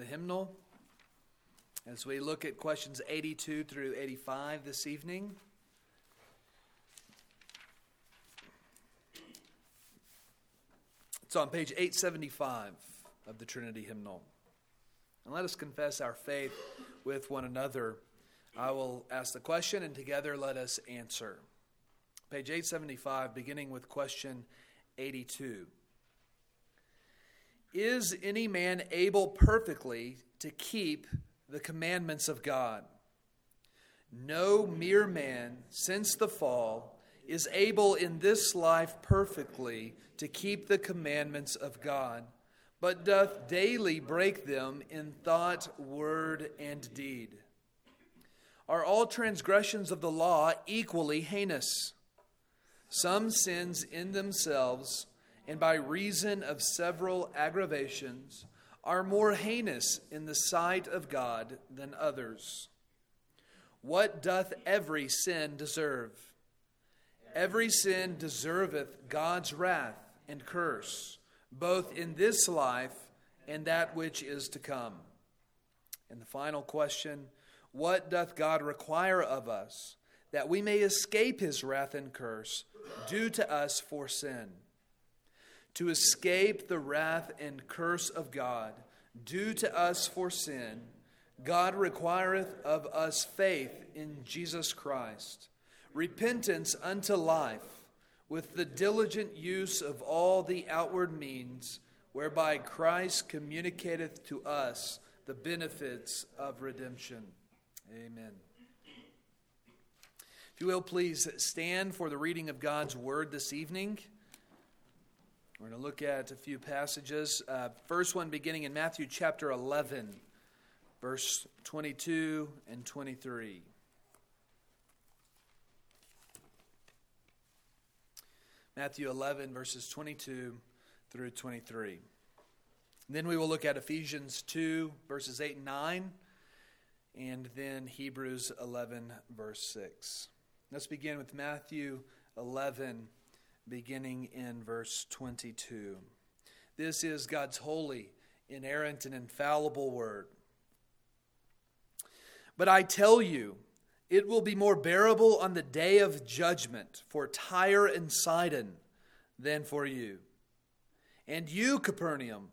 the hymnal as we look at questions 82 through 85 this evening. It's on page 875 of the Trinity hymnal. And let us confess our faith with one another. I will ask the question, and together let us answer. Page 875, beginning with question 82. Is any man able perfectly to keep the commandments of God? No mere man, since the fall, is able in this life perfectly to keep the commandments of God, but doth daily break them in thought, word, and deed. Are all transgressions of the law equally heinous? Some sins in themselves and by reason of several aggravations, are more heinous in the sight of God than others. What doth every sin deserve? Every sin deserveth God's wrath and curse, both in this life and that which is to come. And the final question What doth God require of us that we may escape his wrath and curse due to us for sin? To escape the wrath and curse of God due to us for sin, God requireth of us faith in Jesus Christ, repentance unto life, with the diligent use of all the outward means whereby Christ communicateth to us the benefits of redemption. Amen. If you will, please stand for the reading of God's word this evening. We're going to look at a few passages. Uh, first one beginning in Matthew chapter 11, verse 22 and 23. Matthew 11, verses 22 through 23. And then we will look at Ephesians 2, verses 8 and 9, and then Hebrews 11, verse 6. Let's begin with Matthew 11 beginning in verse 22. This is God's holy, inerrant, and infallible word. But I tell you, it will be more bearable on the day of judgment for Tyre and Sidon than for you. And you, Capernaum,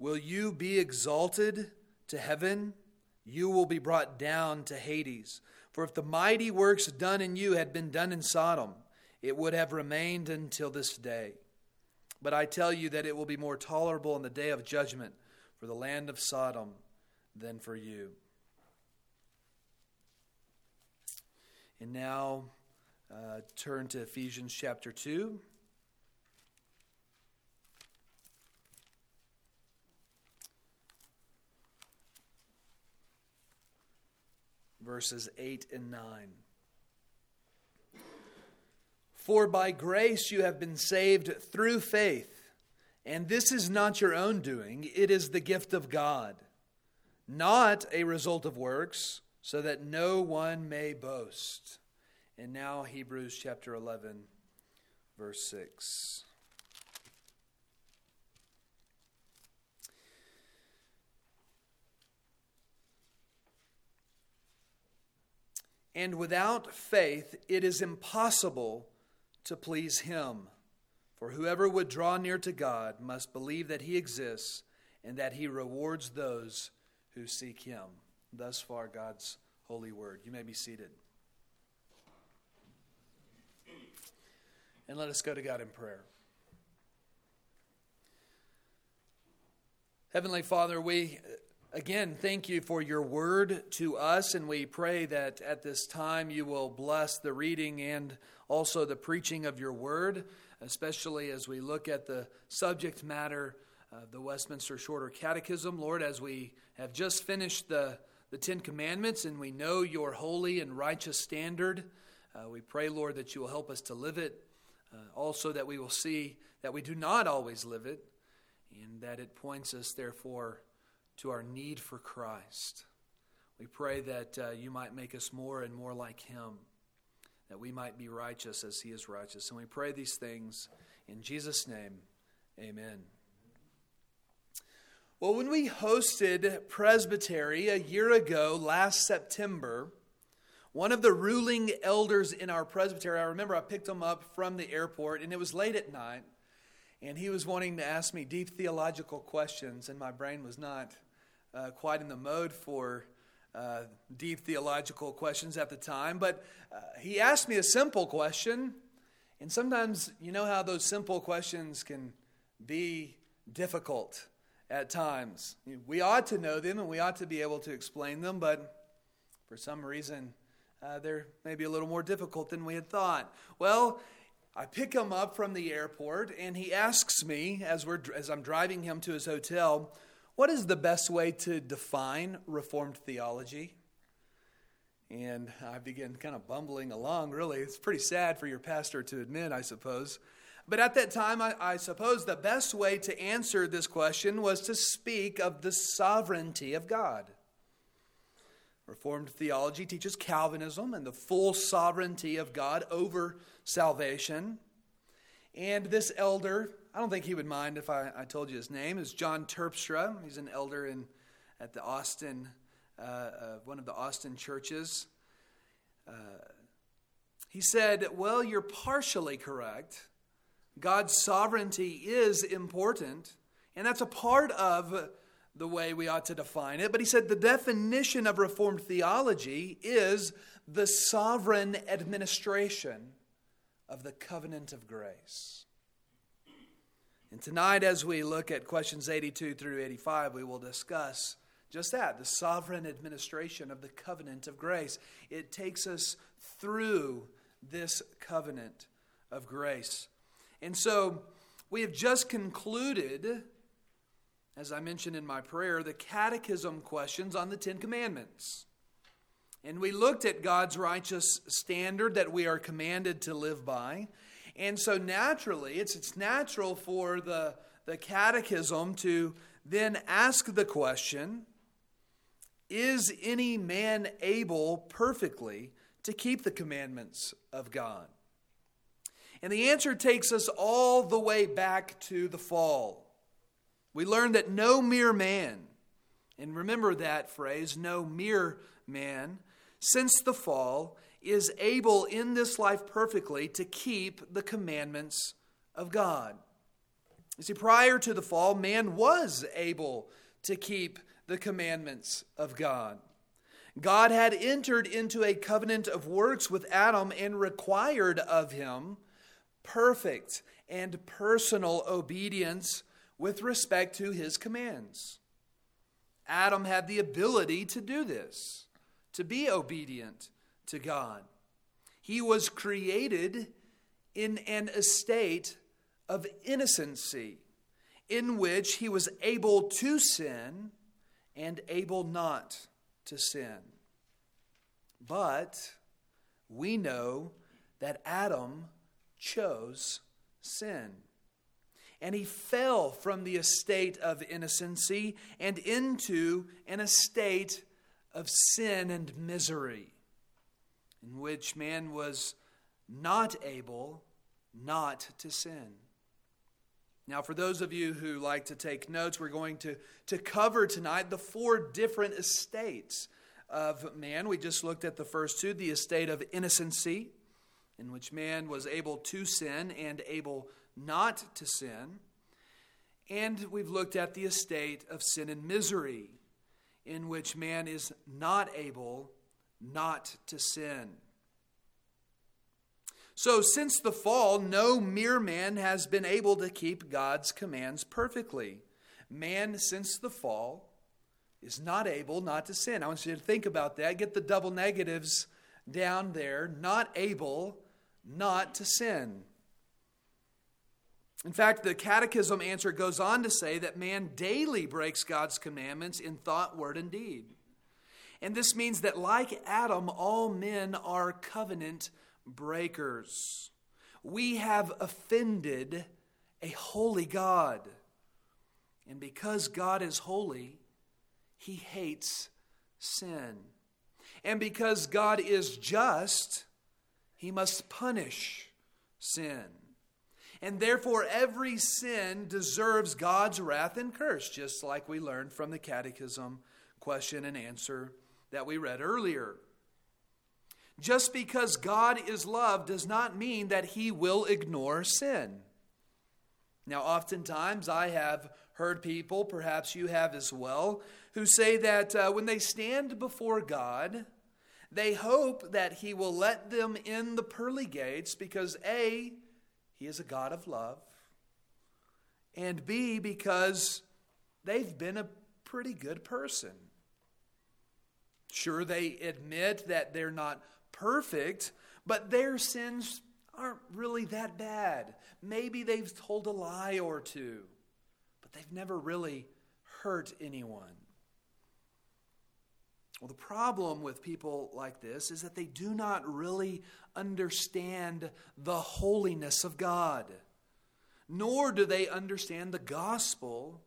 will you be exalted to heaven? You will be brought down to Hades. For if the mighty works done in you had been done in Sodom, it would have remained until this day. But I tell you that it will be more tolerable in the day of judgment for the land of Sodom than for you. And now uh, turn to Ephesians chapter 2. Verses 8 and 9. For by grace you have been saved through faith. And this is not your own doing, it is the gift of God, not a result of works, so that no one may boast. And now, Hebrews chapter 11, verse 6. And without faith, it is impossible to please Him. For whoever would draw near to God must believe that He exists and that He rewards those who seek Him. Thus far, God's holy word. You may be seated. And let us go to God in prayer. Heavenly Father, we again thank you for your word to us, and we pray that at this time you will bless the reading and also the preaching of your word, especially as we look at the subject matter of the Westminster Shorter Catechism. Lord, as we have just finished the, the Ten Commandments and we know your holy and righteous standard, uh, we pray, Lord, that you will help us to live it. Uh, also, that we will see that we do not always live it, and that it points us, therefore, to our need for Christ. We pray that uh, you might make us more and more like him that we might be righteous as he is righteous. And we pray these things in Jesus' name. Amen. Well, when we hosted Presbytery a year ago, last September, one of the ruling elders in our presbytery, I remember I picked him up from the airport, and it was late at night, and he was wanting to ask me deep theological questions, and my brain was not uh, quite in the mode for uh, deep theological questions at the time. But uh, he asked me a simple question, and sometimes you know how those simple questions can be difficult at times. We ought to know them and we ought to be able to explain them, but for some reason, uh, they're maybe a little more difficult than we had thought. Well, I pick him up from the airport, and he asks me as, we're, as I'm driving him to his hotel, what is the best way to define Reformed theology? And I begin kind of bumbling along, really. It's pretty sad for your pastor to admit, I suppose. But at that time, I, I, suppose the best way to answer this question was to speak of the sovereignty of God. Reformed theology teaches Calvinism and the full sovereignty of God over salvation. And this elder, I don't think he would mind if I, I told you his name, is John Terpstra. He's an elder in, at the Austin, uh, uh, one of the Austin churches. Uh, he said, Well, you're partially correct. God's sovereignty is important, and that's a part of the way we ought to define it. But he said the definition of Reformed theology is the sovereign administration of the covenant of grace. And tonight, as we look at questions 82 through 85, we will discuss just that the sovereign administration of the covenant of grace. It takes us through this covenant of grace. And so we have just concluded, as I mentioned in my prayer, the catechism questions on the Ten Commandments. And we looked at God's righteous standard that we are commanded to live by. And so naturally, it's, it's natural for the, the catechism to then ask the question Is any man able perfectly to keep the commandments of God? And the answer takes us all the way back to the fall. We learn that no mere man, and remember that phrase, no mere man, since the fall, is able in this life perfectly to keep the commandments of God. You see, prior to the fall, man was able to keep the commandments of God. God had entered into a covenant of works with Adam and required of him perfect and personal obedience with respect to his commands. Adam had the ability to do this, to be obedient to God. He was created in an estate of innocency, in which he was able to sin and able not to sin. But we know that Adam chose sin. And he fell from the estate of innocency and into an estate of sin and misery, in which man was not able not to sin. Now, for those of you who like to take notes, we're going to, to cover tonight the four different estates of man. We just looked at the first two the estate of innocency, in which man was able to sin and able not to sin. And we've looked at the estate of sin and misery, in which man is not able not to sin. So, since the fall, no mere man has been able to keep God's commands perfectly. Man, since the fall, is not able not to sin. I want you to think about that. Get the double negatives down there. Not able not to sin. In fact, the Catechism answer goes on to say that man daily breaks God's commandments in thought, word, and deed. And this means that, like Adam, all men are covenant breakers. We have offended a holy God. And because God is holy, he hates sin. And because God is just, he must punish sin. And therefore, every sin deserves God's wrath and curse, just like we learned from the Catechism question and answer that we read earlier. Just because God is love does not mean that he will ignore sin. Now, oftentimes I have heard people, perhaps you have as well, who say that uh, when they stand before God, they hope that he will let them in the pearly gates because A, he is a God of love, and B, because they've been a pretty good person. Sure, they admit that they're not perfect, but their sins aren't really that bad. Maybe they've told a lie or two, but they've never really hurt anyone. Well, the problem with people like this is that they do not really understand the holiness of God, nor do they understand the gospel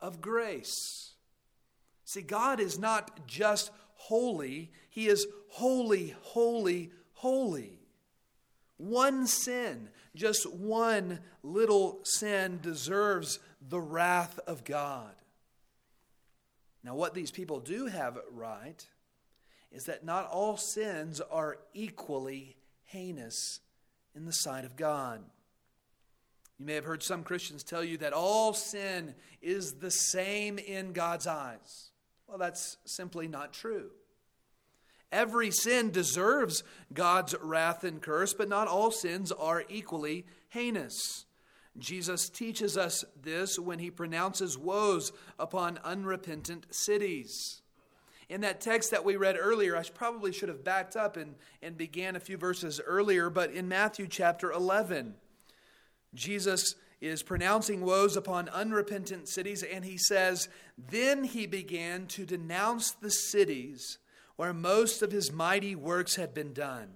of grace. See, God is not just holy, He is holy, holy, holy. One sin, just one little sin, deserves the wrath of God. Now, what these people do have right is that not all sins are equally heinous in the sight of God. You may have heard some Christians tell you that all sin is the same in God's eyes. Well, that's simply not true. Every sin deserves God's wrath and curse, but not all sins are equally heinous. Jesus teaches us this when he pronounces woes upon unrepentant cities. In that text that we read earlier, I probably should have backed up and, and began a few verses earlier, but in Matthew chapter 11, Jesus is pronouncing woes upon unrepentant cities, and he says, Then he began to denounce the cities where most of his mighty works had been done,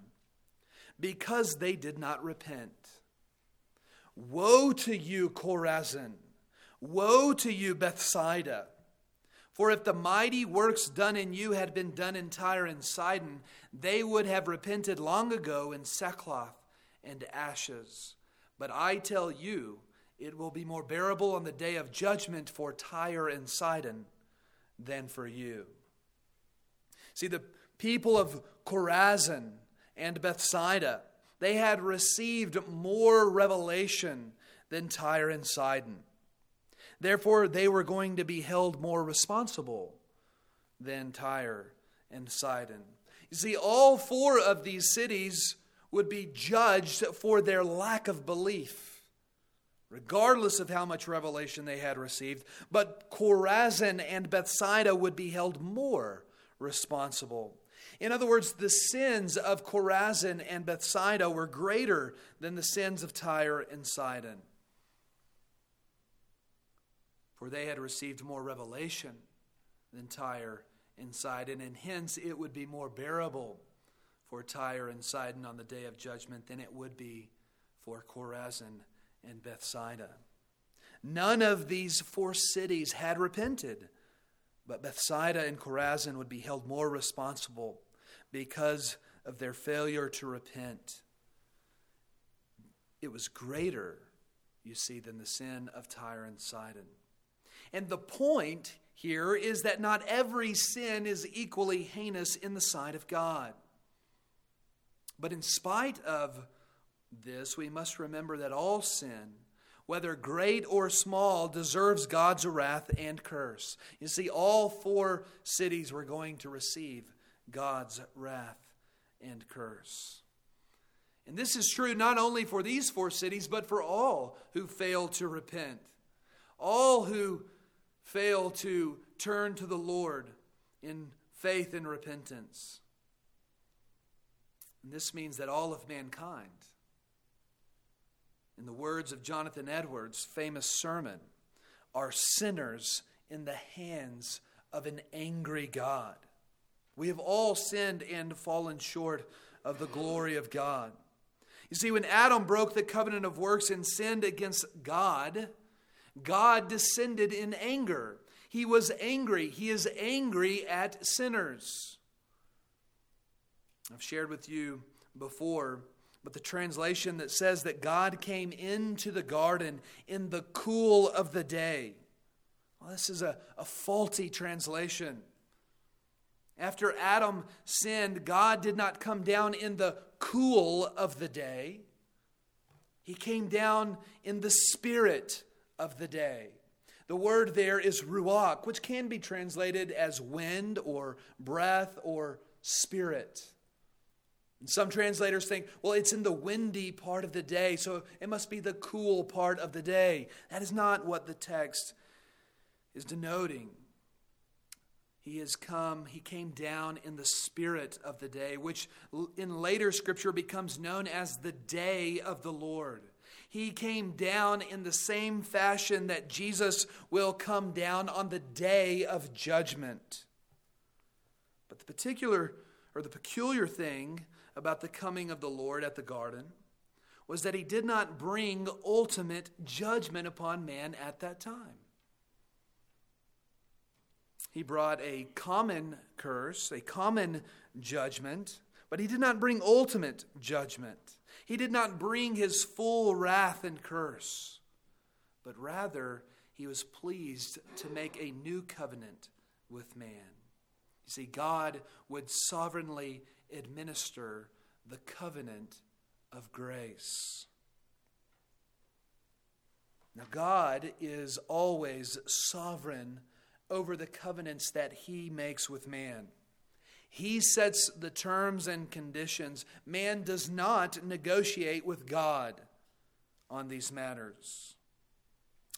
because they did not repent. Woe to you, Chorazin! Woe to you, Bethsaida! For if the mighty works done in you had been done in Tyre and Sidon, they would have repented long ago in sackcloth and ashes. But I tell you, it will be more bearable on the day of judgment for Tyre and Sidon than for you. See, the people of Chorazin and Bethsaida, they had received more revelation than Tyre and Sidon. Therefore, they were going to be held more responsible than Tyre and Sidon. You see, all four of these cities would be judged for their lack of belief, regardless of how much revelation they had received. But Chorazin and Bethsaida would be held more responsible. In other words, the sins of Chorazin and Bethsaida were greater than the sins of Tyre and Sidon for they had received more revelation than Tyre and Sidon, and hence it would be more bearable for Tyre and Sidon on the day of judgment than it would be for Chorazin and Bethsaida. None of these four cities had repented, but Bethsaida and Chorazin would be held more responsible because of their failure to repent. It was greater, you see, than the sin of Tyre and Sidon. And the point here is that not every sin is equally heinous in the sight of God. But in spite of this, we must remember that all sin, whether great or small, deserves God's wrath and curse. You see, all four cities were going to receive God's wrath and curse. And this is true not only for these four cities, but for all who fail to repent. All who fail to turn to the Lord in faith and repentance. And this means that all of mankind, in the words of Jonathan Edwards' famous sermon, are sinners in the hands of an angry God. We have all sinned and fallen short of the glory of God. You see, when Adam broke the covenant of works and sinned against God, God descended in anger. He was angry. He is angry at sinners. I've shared with you before but the translation that says that God came into the garden in the cool of the day. Well, this is a, a faulty translation. After Adam sinned, God did not come down in the cool of the day. He came down in the spirit of the day. The word there is ruach, which can be translated as wind or breath or spirit. And some translators think, well, it's in the windy part of the day, so it must be the cool part of the day. That is not what the text is denoting. He has come, he came down in the spirit of the day, which in later scripture becomes known as the day of the Lord. He came down in the same fashion that Jesus will come down on the day of judgment. But the particular or the peculiar thing about the coming of the Lord at the garden was that he did not bring ultimate judgment upon man at that time. He brought a common curse, a common judgment, but he did not bring ultimate judgment. He did not bring his full wrath and curse, but rather he was pleased to make a new covenant with man. You see, God would sovereignly administer the covenant of grace. Now, God is always sovereign over the covenants that he makes with man. He sets the terms and conditions. Man does not negotiate with God on these matters.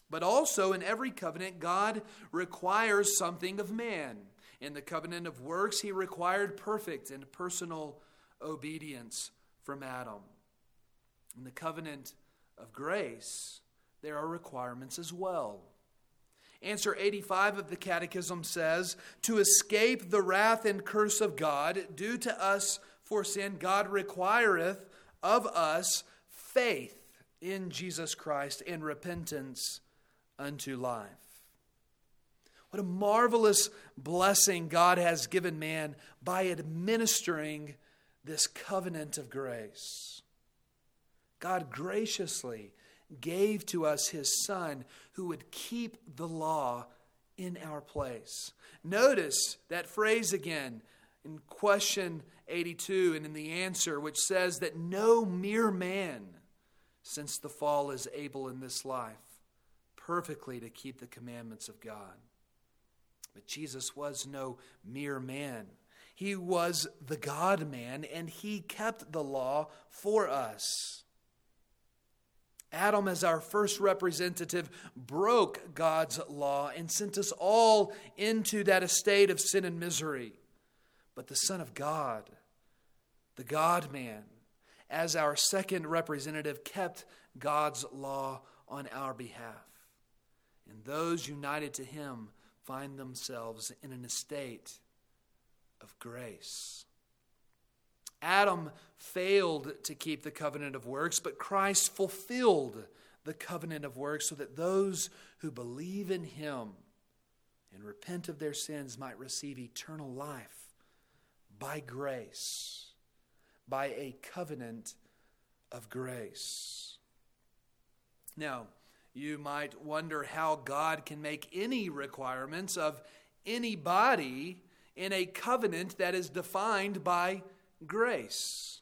But also, in every covenant, God requires something of man. In the covenant of works, he required perfect and personal obedience from Adam. In the covenant of grace, there are requirements as well. Answer 85 of the Catechism says To escape the wrath and curse of God due to us for sin, God requireth of us faith in Jesus Christ and repentance unto life. What a marvelous blessing God has given man by administering this covenant of grace. God graciously gave to us his Son who would keep the law in our place. Notice that phrase again in question 82 and in the answer, which says that no mere man since the fall is able in this life perfectly to keep the commandments of God. But Jesus was no mere man. He was the God man, and he kept the law for us. Adam, as our first representative, broke God's law and sent us all into that estate of sin and misery. But the Son of God, the God man, as our second representative, kept God's law on our behalf. And those united to him find themselves in an estate of grace. Adam failed to keep the covenant of works, but Christ fulfilled the covenant of works so that those who believe in him and repent of their sins might receive eternal life by grace, by a covenant of grace. Now, you might wonder how God can make any requirements of anybody in a covenant that is defined by grace.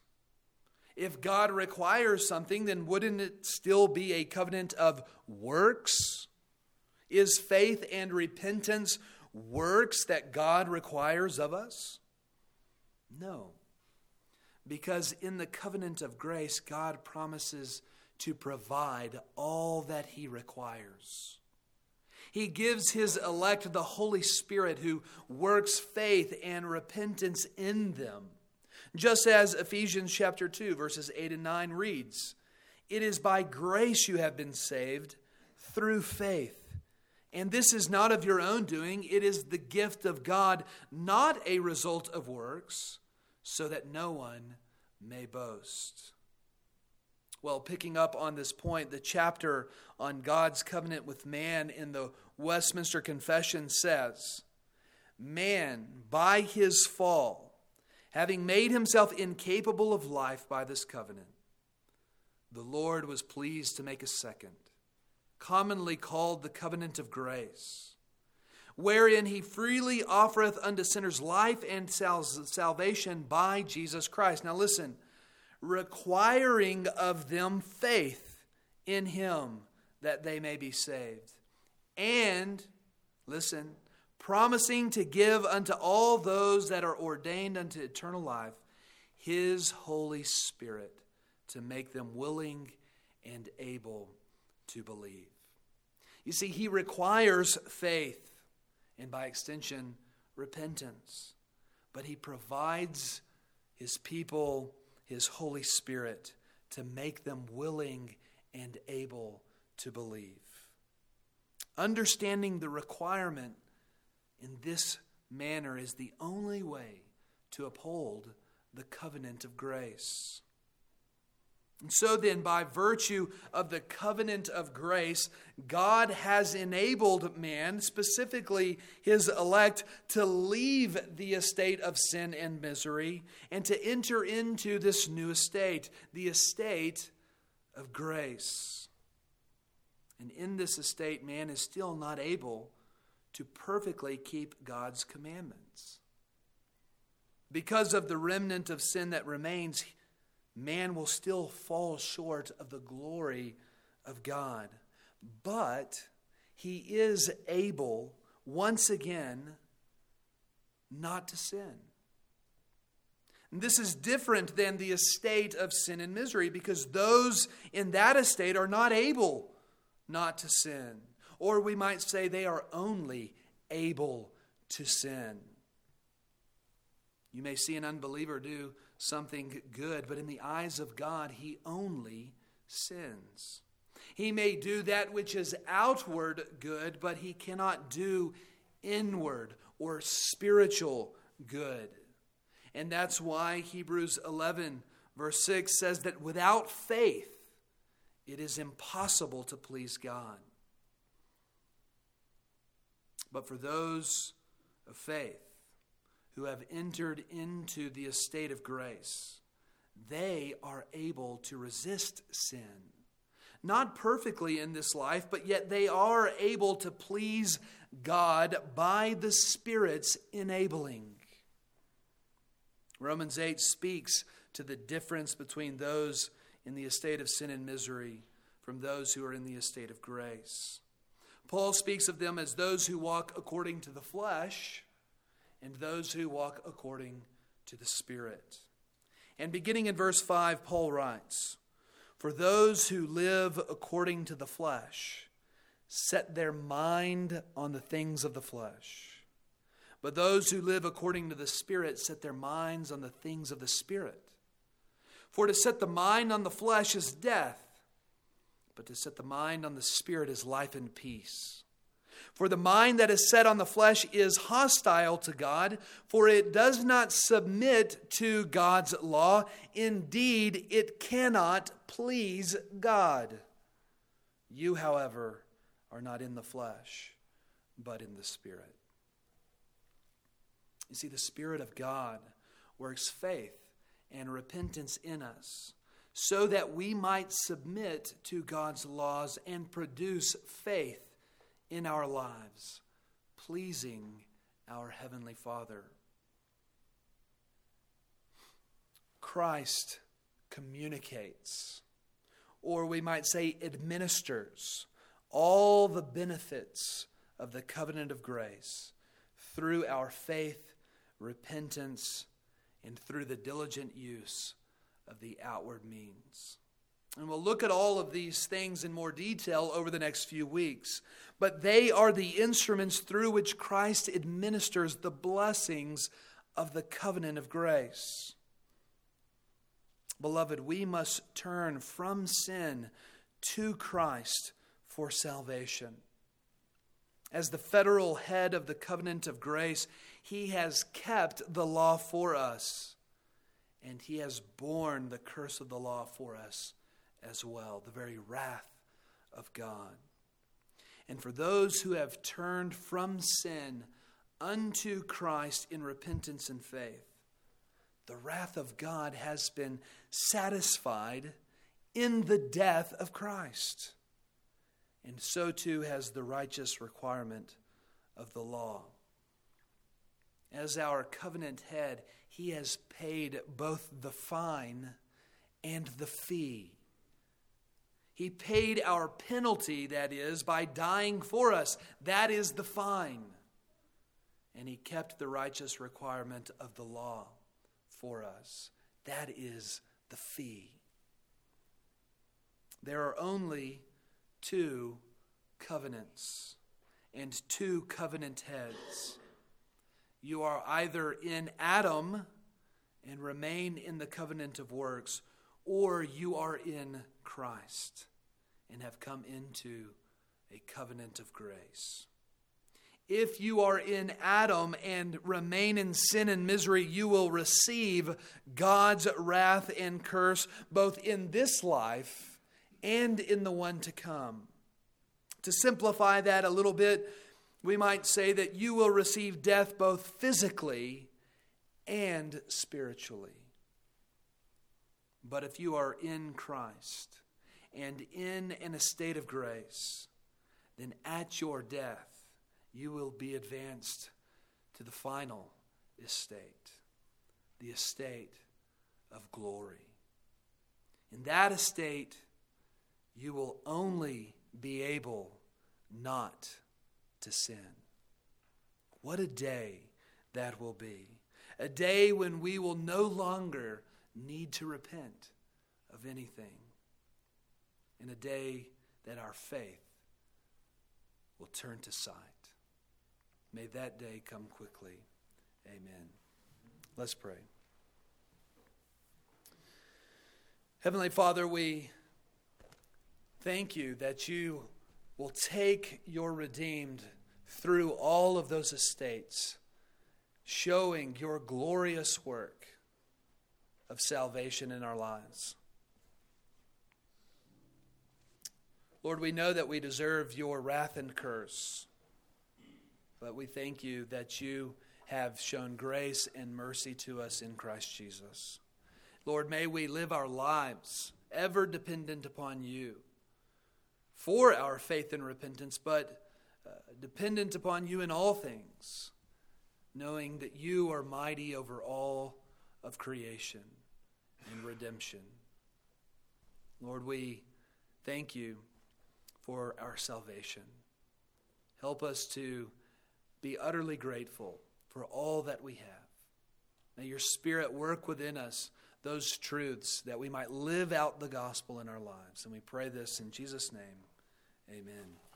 If God requires something, then wouldn't it still be a covenant of works? Is faith and repentance works that God requires of us? No. Because in the covenant of grace, God promises to provide all that he requires. He gives his elect the Holy Spirit who works faith and repentance in them. Just as Ephesians chapter 2 verses 8 and 9 reads, "It is by grace you have been saved through faith." And this is not of your own doing, it is the gift of God, not a result of works, so that no one may boast. Well, picking up on this point, the chapter on God's covenant with man in the Westminster Confession says Man, by his fall, having made himself incapable of life by this covenant, the Lord was pleased to make a second, commonly called the covenant of grace, wherein he freely offereth unto sinners life and salvation by Jesus Christ. Now listen, requiring of them faith in him that they may be saved. And, listen, promising to give unto all those that are ordained unto eternal life his Holy Spirit to make them willing and able to believe. You see, he requires faith and by extension, repentance. But he provides his people his Holy Spirit to make them willing and able to believe. Understanding the requirement in this manner is the only way to uphold the covenant of grace. And so then, by virtue of the covenant of grace, God has enabled man, specifically his elect, to leave the estate of sin and misery and to enter into this new estate, the estate of grace. And in this estate, man is still not able to perfectly keep God's commandments. Because of the remnant of sin that remains, man will still fall short of the glory of God. But he is able, once again, not to sin. This is different than the estate of sin and misery because those in that estate are not able not to sin. Or we might say they are only able to sin. You may see an unbeliever do something good, but in the eyes of God, he only sins. He may do that which is outward good, but he cannot do inward or spiritual good. And that's why Hebrews 11, verse 6 says that without faith, it is impossible to please God. But for those of faith, who have entered into the estate of grace, they are able to resist sin. Not perfectly in this life, but yet they are able to please God by the Spirit's enabling. Romans 8 speaks to the difference between those in the estate of sin and misery from those who are in the estate of grace. Paul speaks of them as those who walk according to the flesh and those who walk according to the Spirit. And beginning in verse 5, Paul writes For those who live according to the flesh set their mind on the things of the flesh. But those who live according to the Spirit set their minds on the things of the Spirit. For to set the mind on the flesh is death, but to set the mind on the Spirit is life and peace. For the mind that is set on the flesh is hostile to God, for it does not submit to God's law. Indeed, it cannot please God. You, however, are not in the flesh, but in the Spirit. You see, the Spirit of God works faith and repentance in us so that we might submit to God's laws and produce faith in our lives, pleasing our Heavenly Father. Christ communicates, or we might say administers, all the benefits of the covenant of grace through our faith, repentance, and through the diligent use of the outward means. And we'll look at all of these things in more detail over the next few weeks. But they are the instruments through which Christ administers the blessings of the covenant of grace. Beloved, we must turn from sin to Christ for salvation. As the federal head of the covenant of grace, he has kept the law for us, and he has borne the curse of the law for us as well, the very wrath of God. And for those who have turned from sin unto Christ in repentance and faith, the wrath of God has been satisfied in the death of Christ. And so too has the righteous requirement of the law. As our covenant head, he has paid both the fine and the fee. He paid our penalty, that is, by dying for us. That is the fine. And he kept the righteous requirement of the law for us. That is the fee. There are only two covenants and two covenant heads. You are either in Adam and remain in the covenant of works, or you are in Christ and have come into a covenant of grace. If you are in Adam and remain in sin and misery, you will receive God's wrath and curse both in this life and in the one to come. To simplify that a little bit, we might say that you will receive death both physically and spiritually. But if you are in Christ and in an estate of grace, then at your death, you will be advanced to the final estate, the estate of glory. In that estate, you will only be able not to sin. What a day that will be. A day when we will no longer need to repent of anything. In a day that our faith will turn to sight. May that day come quickly. Amen. Let's pray. Heavenly Father, we thank you that you will take your redeemed through all of those estates, showing your glorious work of salvation in our lives. Lord, we know that we deserve your wrath and curse, but we thank you that you have shown grace and mercy to us in Christ Jesus. Lord, may we live our lives ever dependent upon you for our faith and repentance, but uh, dependent upon you in all things, knowing that you are mighty over all of creation and redemption. Lord, we thank you for our salvation. Help us to be utterly grateful for all that we have. May your Spirit work within us those truths that we might live out the gospel in our lives. And we pray this in Jesus' name. Amen.